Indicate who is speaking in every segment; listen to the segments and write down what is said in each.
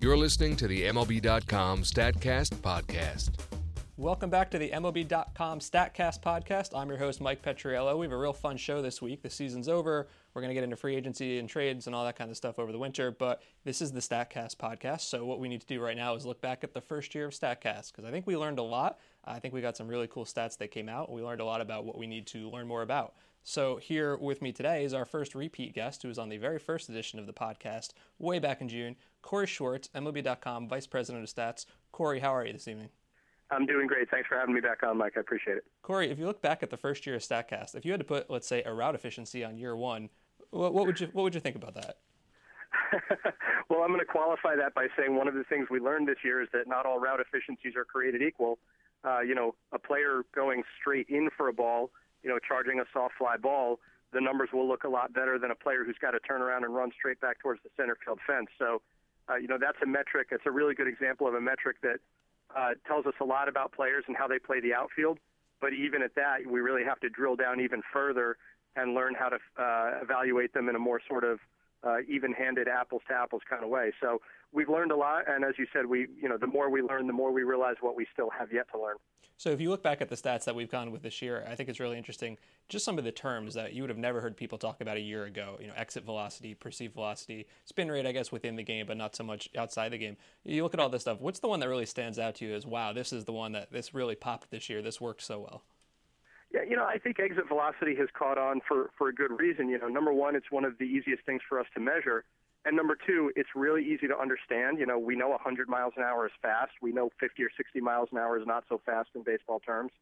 Speaker 1: You're listening to the MLB.com StatCast podcast.
Speaker 2: Welcome back to the MLB.com StatCast podcast. I'm your host, Mike Petriello. We have a real fun show this week. The season's over. We're going to get into free agency and trades and all that kind of stuff over the winter, but this is the StatCast podcast. So, what we need to do right now is look back at the first year of StatCast because I think we learned a lot. I think we got some really cool stats that came out. We learned a lot about what we need to learn more about. So, here with me today is our first repeat guest who was on the very first edition of the podcast way back in June, Corey Schwartz, MLB.com Vice President of Stats. Corey, how are you this evening?
Speaker 3: I'm doing great. Thanks for having me back on, Mike. I appreciate it.
Speaker 2: Corey, if you look back at the first year of Statcast, if you had to put, let's say, a route efficiency on year one, what, what would you what would you think about that?
Speaker 3: well, I'm going to qualify that by saying one of the things we learned this year is that not all route efficiencies are created equal. Uh, you know, a player going straight in for a ball, you know, charging a soft fly ball, the numbers will look a lot better than a player who's got to turn around and run straight back towards the center field fence. So, uh, you know, that's a metric. It's a really good example of a metric that uh, tells us a lot about players and how they play the outfield. But even at that, we really have to drill down even further and learn how to uh, evaluate them in a more sort of uh, even-handed, apples-to-apples kind of way. So we've learned a lot, and as you said, we you know the more we learn, the more we realize what we still have yet to learn.
Speaker 2: So if you look back at the stats that we've gone with this year, I think it's really interesting. Just some of the terms that you would have never heard people talk about a year ago. You know, exit velocity, perceived velocity, spin rate, I guess within the game, but not so much outside the game. You look at all this stuff. What's the one that really stands out to you as wow, this is the one that this really popped this year. This worked so well.
Speaker 3: Yeah, you know, I think exit velocity has caught on for for a good reason. You know, number one, it's one of the easiest things for us to measure. And number two, it's really easy to understand. You know, we know 100 miles an hour is fast. We know 50 or 60 miles an hour is not so fast in baseball terms.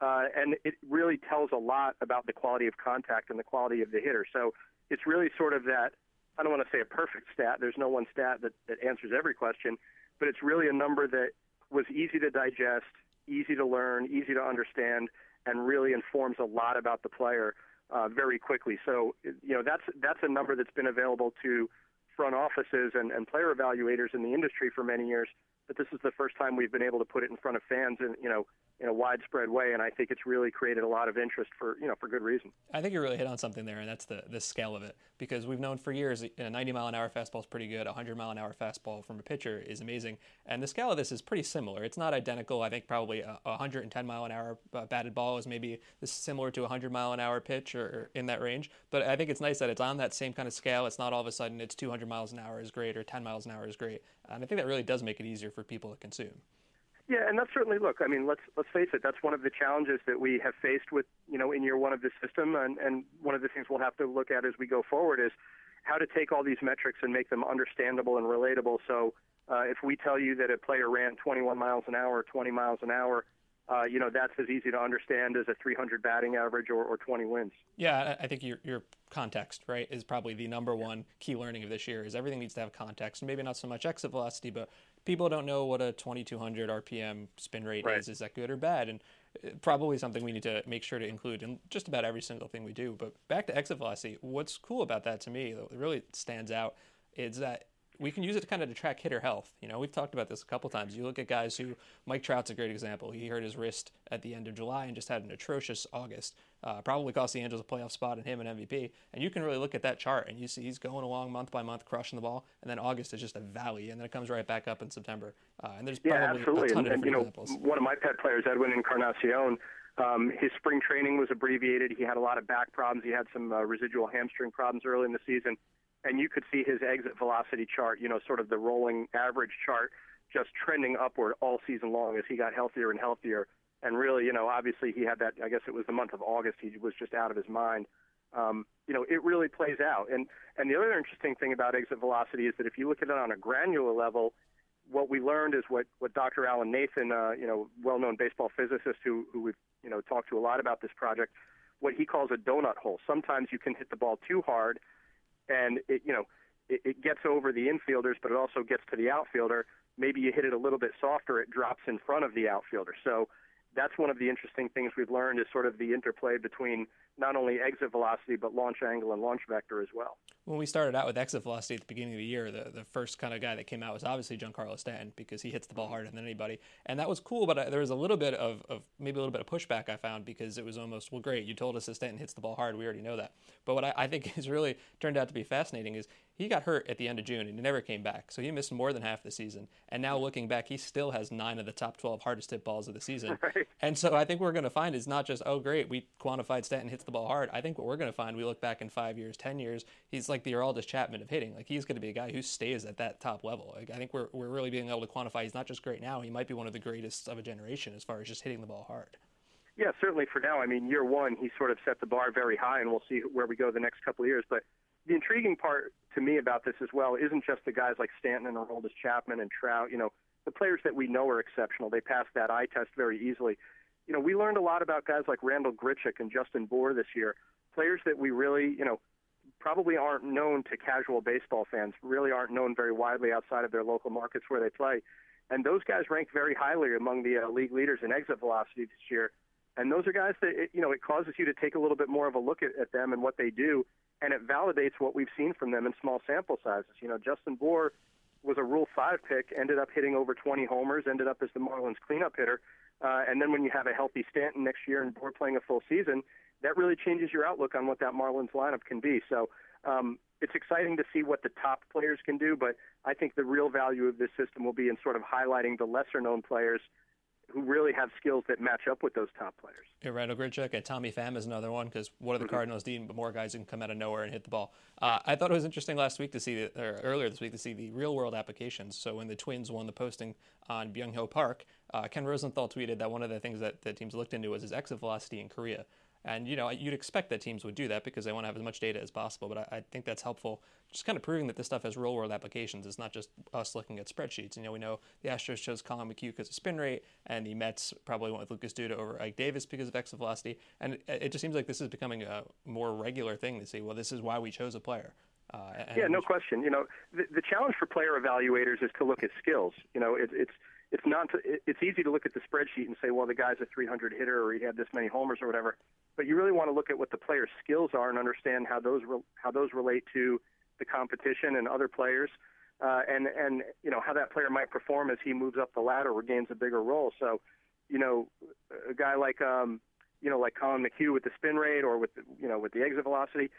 Speaker 3: Uh, and it really tells a lot about the quality of contact and the quality of the hitter. So it's really sort of that, I don't want to say a perfect stat. There's no one stat that, that answers every question, but it's really a number that was easy to digest, easy to learn, easy to understand, and really informs a lot about the player uh, very quickly. So, you know, that's, that's a number that's been available to front offices and, and player evaluators in the industry for many years, but this is the first time we've been able to put it in front of fans and you know in a widespread way, and I think it's really created a lot of interest for you know for good reason.
Speaker 2: I think you really hit on something there, and that's the the scale of it. Because we've known for years a 90 mile an hour fastball is pretty good, a 100 mile an hour fastball from a pitcher is amazing, and the scale of this is pretty similar. It's not identical. I think probably a, 110 mile an hour uh, batted ball is maybe similar to a 100 mile an hour pitch or in that range. But I think it's nice that it's on that same kind of scale. It's not all of a sudden it's 200 miles an hour is great or 10 miles an hour is great, and I think that really does make it easier for people to consume.
Speaker 3: Yeah, and that's certainly look. I mean, let's let's face it. That's one of the challenges that we have faced with you know in year one of the system, and and one of the things we'll have to look at as we go forward is how to take all these metrics and make them understandable and relatable. So uh, if we tell you that a player ran 21 miles an hour, 20 miles an hour, uh, you know that's as easy to understand as a 300 batting average or, or 20 wins.
Speaker 2: Yeah, I think your your context right is probably the number one key learning of this year. Is everything needs to have context, maybe not so much exit velocity, but people don't know what a 2200 RPM spin rate
Speaker 3: right.
Speaker 2: is. Is that good or bad? And uh, probably something we need to make sure to include in just about every single thing we do. But back to exit velocity, what's cool about that to me, that really stands out, is that we can use it to kind of to track hitter health. You know, we've talked about this a couple times. You look at guys who, Mike Trout's a great example. He hurt his wrist at the end of July and just had an atrocious August. Uh, probably cost the Angels a playoff spot and him an MVP. And you can really look at that chart and you see he's going along month by month, crushing the ball. And then August is just a valley, and then it comes right back up in September. Uh, and there's
Speaker 3: yeah,
Speaker 2: probably
Speaker 3: absolutely.
Speaker 2: a ton
Speaker 3: and,
Speaker 2: of
Speaker 3: and,
Speaker 2: different
Speaker 3: you know,
Speaker 2: examples.
Speaker 3: One of my pet players, Edwin Encarnacion, um, his spring training was abbreviated. He had a lot of back problems. He had some uh, residual hamstring problems early in the season and you could see his exit velocity chart, you know, sort of the rolling average chart, just trending upward all season long as he got healthier and healthier. And really, you know, obviously he had that. I guess it was the month of August. He was just out of his mind. Um, you know, it really plays out. And and the other interesting thing about exit velocity is that if you look at it on a granular level, what we learned is what what Dr. Alan Nathan, uh, you know, well-known baseball physicist who who we've you know talked to a lot about this project, what he calls a donut hole. Sometimes you can hit the ball too hard and it you know it, it gets over the infielders, but it also gets to the outfielder. Maybe you hit it a little bit softer, it drops in front of the outfielder. So that's one of the interesting things we've learned is sort of the interplay between not only exit velocity but launch angle and launch vector as well.
Speaker 2: When we started out with exit velocity at the beginning of the year, the, the first kind of guy that came out was obviously Giancarlo Stanton because he hits the ball harder than anybody, and that was cool. But uh, there was a little bit of, of maybe a little bit of pushback I found because it was almost well, great, you told us that Stanton hits the ball hard, we already know that. But what I, I think has really turned out to be fascinating is he got hurt at the end of June and he never came back. So he missed more than half the season. And now looking back, he still has nine of the top 12 hardest hit balls of the season.
Speaker 3: Right.
Speaker 2: And so I think we're going to find is not just, oh, great, we quantified Stanton hits the ball hard. I think what we're going to find, we look back in five years, 10 years, he's like the Aroldis Chapman of hitting. Like he's going to be a guy who stays at that top level. Like, I think we're, we're really being able to quantify he's not just great now, he might be one of the greatest of a generation as far as just hitting the ball hard.
Speaker 3: Yeah, certainly for now. I mean, year one, he sort of set the bar very high, and we'll see where we go the next couple of years. But the intriguing part to me about this as well isn't just the guys like Stanton and Aroldis Chapman and Trout. You know, the players that we know are exceptional. They pass that eye test very easily. You know, we learned a lot about guys like Randal Grichuk and Justin Bour this year. Players that we really, you know, probably aren't known to casual baseball fans, really aren't known very widely outside of their local markets where they play. And those guys rank very highly among the uh, league leaders in exit velocity this year. And those are guys that, it, you know, it causes you to take a little bit more of a look at, at them and what they do. And it validates what we've seen from them in small sample sizes. You know, Justin Bour was a Rule 5 pick, ended up hitting over 20 homers, ended up as the Marlins cleanup hitter. Uh, and then when you have a healthy Stanton next year and Bour playing a full season, that really changes your outlook on what that Marlins lineup can be. So um, it's exciting to see what the top players can do, but I think the real value of this system will be in sort of highlighting the lesser known players who really have skills that match up with those top players.
Speaker 2: Yeah, Randal Grichuk and Tommy Pham is another one because what are the mm-hmm. Cardinals but more guys who can come out of nowhere and hit the ball? Uh, I thought it was interesting last week to see, the, or earlier this week to see the real world applications. So when the Twins won the posting on Byung Ho Park, uh, Ken Rosenthal tweeted that one of the things that the teams looked into was his exit velocity in Korea. And you know, you'd expect that teams would do that because they want to have as much data as possible. But I, I think that's helpful, just kind of proving that this stuff has real world applications. It's not just us looking at spreadsheets. You know, we know the Astros chose Collin McHugh because of spin rate, and the Mets probably went with Lucas Duda over Ike Davis because of exit velocity. And it, it just seems like this is becoming a more regular thing to see. Well, this is why we chose a player.
Speaker 3: Uh, yeah, no question. You know, the, the challenge for player evaluators is to look at skills. You know, it, it's it's not it's easy to look at the spreadsheet and say, well, the guy's a 300 hitter or he had this many homers or whatever. But you really want to look at what the player's skills are and understand how those re- how those relate to the competition and other players, uh, and and you know how that player might perform as he moves up the ladder or gains a bigger role. So, you know, a guy like um, you know like Collin McHugh with the spin rate or with you know with the exit velocity,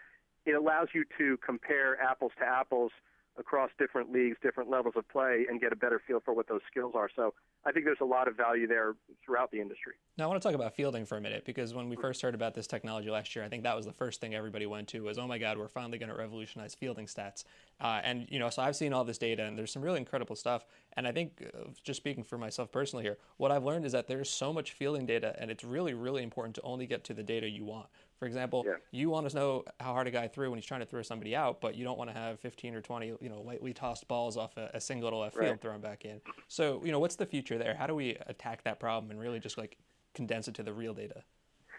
Speaker 3: it allows you to compare apples to apples across different leagues, different levels of play, and get a better feel for what those skills are. So I think there's a lot of value there throughout the industry.
Speaker 2: Now I want to talk about fielding for a minute because when we first heard about this technology last year, I think that was the first thing everybody went to was, oh my God, we're finally going to revolutionize fielding stats. Uh, and you know, so I've seen all this data, and there's some really incredible stuff. And I think, uh, just speaking for myself personally here, what I've learned is that there's so much fielding data, and it's really, really important to only get to the data you want. For example, yeah. you want to know how hard a guy threw when he's trying to throw somebody out, but you don't want to have 15 or 20, you know, lightly tossed balls off a, a single to left right. field thrown back in. So, you know, what's the future there? How do we attack that problem and really just like condense it to the real data?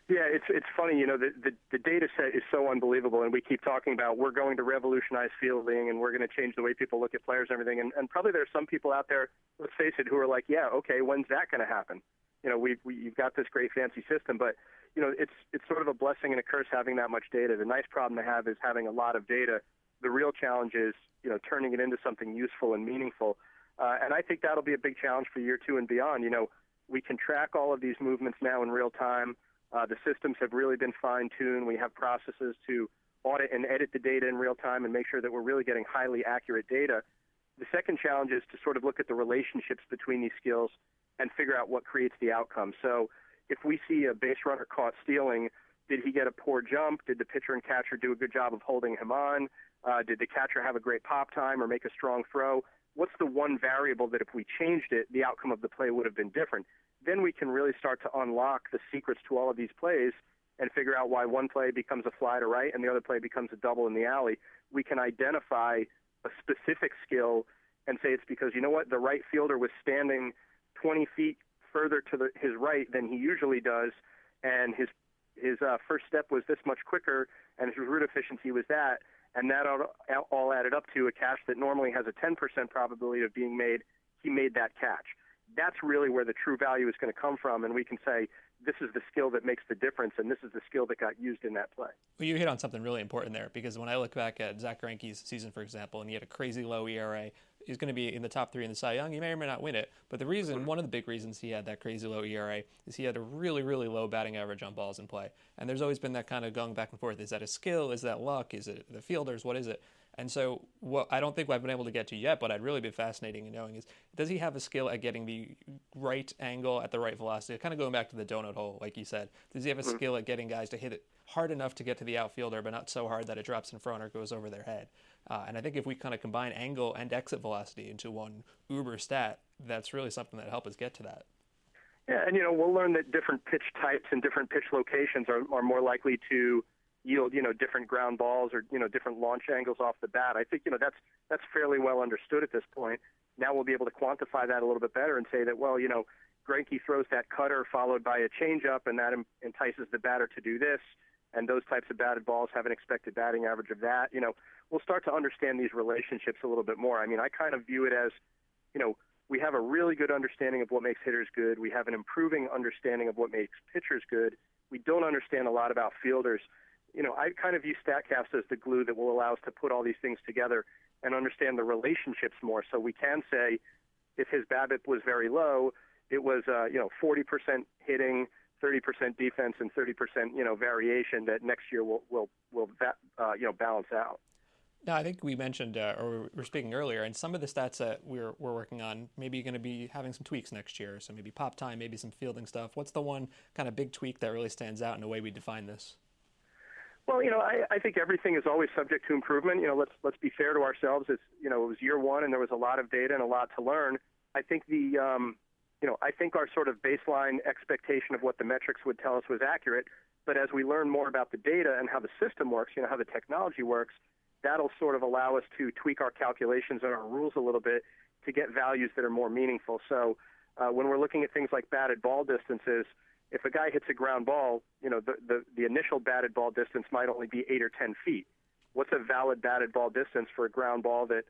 Speaker 3: Yeah, it's it's funny, you know, the, the the data set is so unbelievable, and we keep talking about we're going to revolutionize fielding, and we're going to change the way people look at players and everything, and, and probably there's some people out there, let's face it, who are like, yeah, okay, when's that going to happen? You know, we we you've got this great fancy system, but you know, it's it's sort of a blessing and a curse having that much data. The nice problem to have is having a lot of data. The real challenge is, you know, turning it into something useful and meaningful. Uh, and I think that'll be a big challenge for year two and beyond. You know, we can track all of these movements now in real time. Uh, the systems have really been fine tuned. We have processes to audit and edit the data in real time and make sure that we're really getting highly accurate data. The second challenge is to sort of look at the relationships between these skills and figure out what creates the outcome. So if we see a base runner caught stealing, did he get a poor jump? Did the pitcher and catcher do a good job of holding him on? Uh, did the catcher have a great pop time or make a strong throw? What's the one variable that if we changed it, the outcome of the play would have been different? Then we can really start to unlock the secrets to all of these plays and figure out why one play becomes a fly to right and the other play becomes a double in the alley. We can identify a specific skill and say it's because, you know what, the right fielder was standing 20 feet further to the, his right than he usually does, and his his uh, first step was this much quicker, and his route efficiency was that, and that all, all added up to a catch that normally has a 10% probability of being made. He made that catch. That's really where the true value is going to come from, and we can say this is the skill that makes the difference, and this is the skill that got used in that play.
Speaker 2: Well, you hit on something really important there because when I look back at Zack Greinke's season, for example, and he had a crazy low ERA, he's going to be in the top three in the Cy Young. He may or may not win it, but the reason, mm-hmm. one of the big reasons he had that crazy low ERA is he had a really, really low batting average on balls in play. And there's always been that kind of going back and forth. Is that a skill? Is that luck? Is it the fielders? What is it? And so, what I don't think I've been able to get to yet, but I'd really be fascinating in knowing is does he have a skill at getting the right angle at the right velocity? Kind of going back to the donut hole, like you said. Does he have a mm-hmm. skill at getting guys to hit it hard enough to get to the outfielder, but not so hard that it drops in front or goes over their head? Uh, and I think if we kind of combine angle and exit velocity into one uber stat, that's really something that help us get to that.
Speaker 3: Yeah, and you know we'll learn that different pitch types and different pitch locations are, are more likely to yield you know different ground balls or you know different launch angles off the bat. I think you know that's that's fairly well understood at this point. Now we'll be able to quantify that a little bit better and say that well you know Greinke throws that cutter followed by a changeup and that entices the batter to do this. And those types of batted balls have an expected batting average of that. You know, we'll start to understand these relationships a little bit more. I mean, I kind of view it as, you know, we have a really good understanding of what makes hitters good. We have an improving understanding of what makes pitchers good. We don't understand a lot about fielders you know, I kind of view StatCast as the glue that will allow us to put all these things together and understand the relationships more. So we can say if his BABIP was very low, it was uh, you know 40% hitting, 30% defense, and 30% you know variation that next year will will will uh, you know balance out.
Speaker 2: Now, I think we mentioned, uh, or we were speaking earlier, and some of the stats that we're, we're working on, maybe going to be having some tweaks next year. So maybe pop time, maybe some fielding stuff. What's the one kind of big tweak that really stands out in the way we define this?
Speaker 3: Well, you know, I, I think everything is always subject to improvement. You know, let's let's be fair to ourselves. It's you know, it was year one, and there was a lot of data and a lot to learn. I think the um, you know, I think our sort of baseline expectation of what the metrics would tell us was accurate. But as we learn more about the data and how the system works, you know, how the technology works, that'll sort of allow us to tweak our calculations and our rules a little bit to get values that are more meaningful. So uh, when we're looking at things like batted ball distances, if a guy hits a ground ball, you know, the, the, the initial batted ball distance might only be eight or 10 feet. What's a valid batted ball distance for a ground ball that,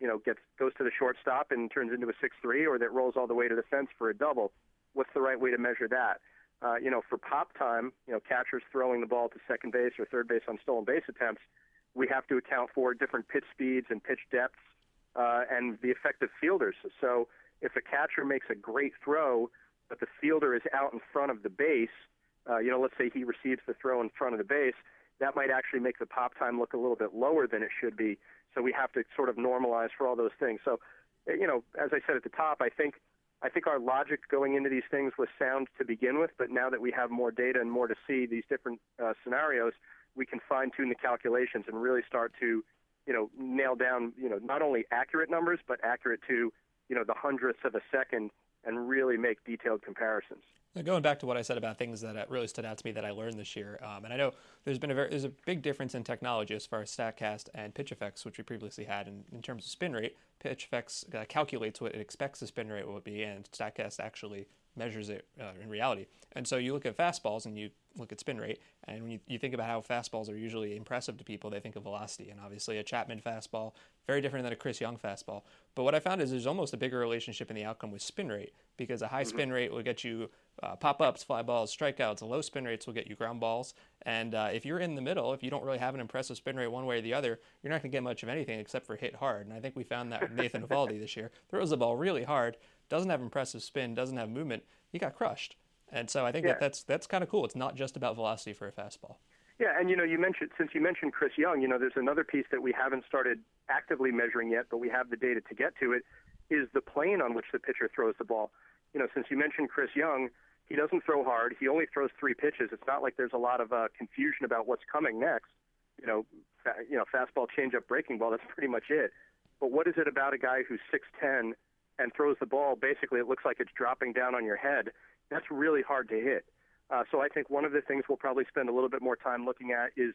Speaker 3: you know, gets goes to the shortstop and turns into a 6-3 or that rolls all the way to the fence for a double? What's the right way to measure that? Uh, you know, for pop time, you know, catchers throwing the ball to second base or third base on stolen base attempts, we have to account for different pitch speeds and pitch depths uh, and the effective fielders. So if a catcher makes a great throw – but the fielder is out in front of the base, uh, you know, let's say he receives the throw in front of the base, that might actually make the pop time look a little bit lower than it should be. So we have to sort of normalize for all those things. So, uh, you know, as I said at the top, I think I think our logic going into these things was sound to begin with, but now that we have more data and more to see these different uh, scenarios, we can fine tune the calculations and really start to, you know, nail down, you know, not only accurate numbers, but accurate to, you know, the hundredths of a second and really make detailed comparisons.
Speaker 2: Now, going back to what I said about things that uh, really stood out to me that I learned this year, um, and I know there's been a very, there's a big difference in technology as far as Statcast and PitchFX, which we previously had in, in terms of spin rate. PitchFX uh, calculates what it expects the spin rate will be, and Statcast actually measures it uh, in reality. And so you look at fastballs and you look at spin rate, and when you, you think about how fastballs are usually impressive to people, they think of velocity. And obviously, a Chapman fastball, very different than a Chris Young fastball. But what I found is there's almost a bigger relationship in the outcome with spin rate, because a high mm-hmm. spin rate will get you uh, pop ups, fly balls, strikeouts. A low spin rates will get you ground balls. And uh, if you're in the middle, if you don't really have an impressive spin rate one way or the other, you're not going to get much of anything except for hit hard. And I think we found that with Nathan Eovaldi this year. Throws the ball really hard, doesn't have impressive spin, doesn't have movement. He got crushed. And so I think yeah. that that's that's kind of cool. It's not just about velocity for a fastball.
Speaker 3: Yeah, and you know, you mentioned since you mentioned Chris Young, you know, there's another piece that we haven't started actively measuring yet, but we have the data to get to it. Is the plane on which the pitcher throws the ball? You know, since you mentioned Chris Young, he doesn't throw hard. He only throws three pitches. It's not like there's a lot of uh, confusion about what's coming next. You know, fa- you know, fastball, changeup, breaking ball. That's pretty much it. But what is it about a guy who's 6'10 and throws the ball? Basically, it looks like it's dropping down on your head. That's really hard to hit. Uh, so I think one of the things we'll probably spend a little bit more time looking at is,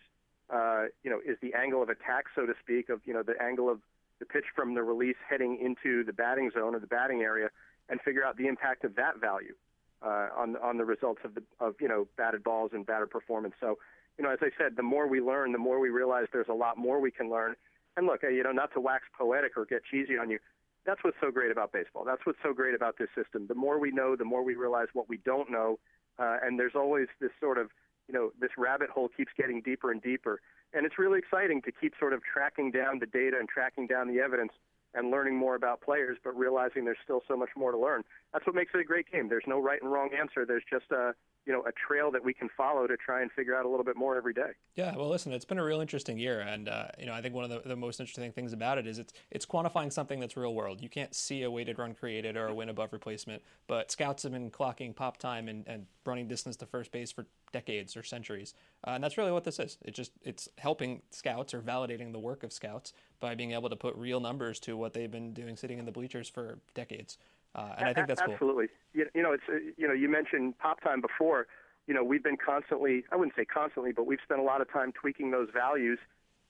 Speaker 3: uh, you know, is the angle of attack, so to speak, of you know the angle of the pitch from the release heading into the batting zone or the batting area, and figure out the impact of that value uh, on on the results of the of you know batted balls and batter performance. So, you know, as I said, the more we learn, the more we realize there's a lot more we can learn. And look, you know, not to wax poetic or get cheesy on you, that's what's so great about baseball. That's what's so great about this system. The more we know, the more we realize what we don't know, uh, and there's always this sort of, you know, this rabbit hole keeps getting deeper and deeper. And it's really exciting to keep sort of tracking down the data and tracking down the evidence and learning more about players, but realizing there's still so much more to learn. That's what makes it a great game. There's no right and wrong answer. There's just a, you know a trail that we can follow to try and figure out a little bit more every day.
Speaker 2: Yeah, well, listen, it's been a real interesting year, and uh, you know I think one of the, the most interesting things about it is it's it's quantifying something that's real world. You can't see a weighted run created or a win above replacement, but scouts have been clocking pop time and, and running distance to first base for decades or centuries, uh, and that's really what this is. It just it's helping scouts or validating the work of scouts by being able to put real numbers to what they've been doing sitting in the bleachers for decades. Uh, and I think that's
Speaker 3: absolutely.
Speaker 2: Cool.
Speaker 3: You, you know, it's uh, you know, you mentioned pop time before. You know, we've been constantly, I wouldn't say constantly, but we've spent a lot of time tweaking those values,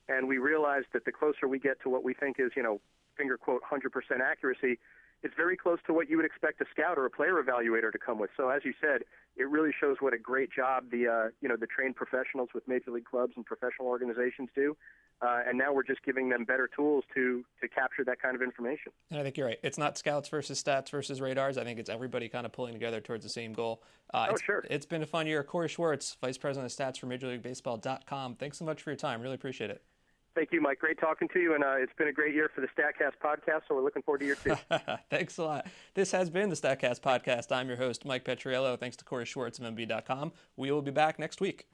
Speaker 3: and we realized that the closer we get to what we think is, you know, finger quote 100% accuracy, it's very close to what you would expect a scout or a player evaluator to come with. So as you said, it really shows what a great job the uh, you know the trained professionals with major league clubs and professional organizations do. Uh, and now we're just giving them better tools to to capture that kind of information.
Speaker 2: And I think you're right. It's not scouts versus stats versus radars. I think it's everybody kind of pulling together towards the same goal.
Speaker 3: Uh, oh,
Speaker 2: it's,
Speaker 3: sure.
Speaker 2: It's been a fun year. Corey Schwartz, Vice President of Stats for Major League Baseball.com. Thanks so much for your time. Really appreciate it.
Speaker 3: Thank you, Mike. Great talking to you, and uh, it's been a great year for the Statcast podcast. So we're looking forward to year two.
Speaker 2: Thanks a lot. This has been the Statcast podcast. I'm your host, Mike Petriello. Thanks to Corey Schwartz of MLB.com. We will be back next week.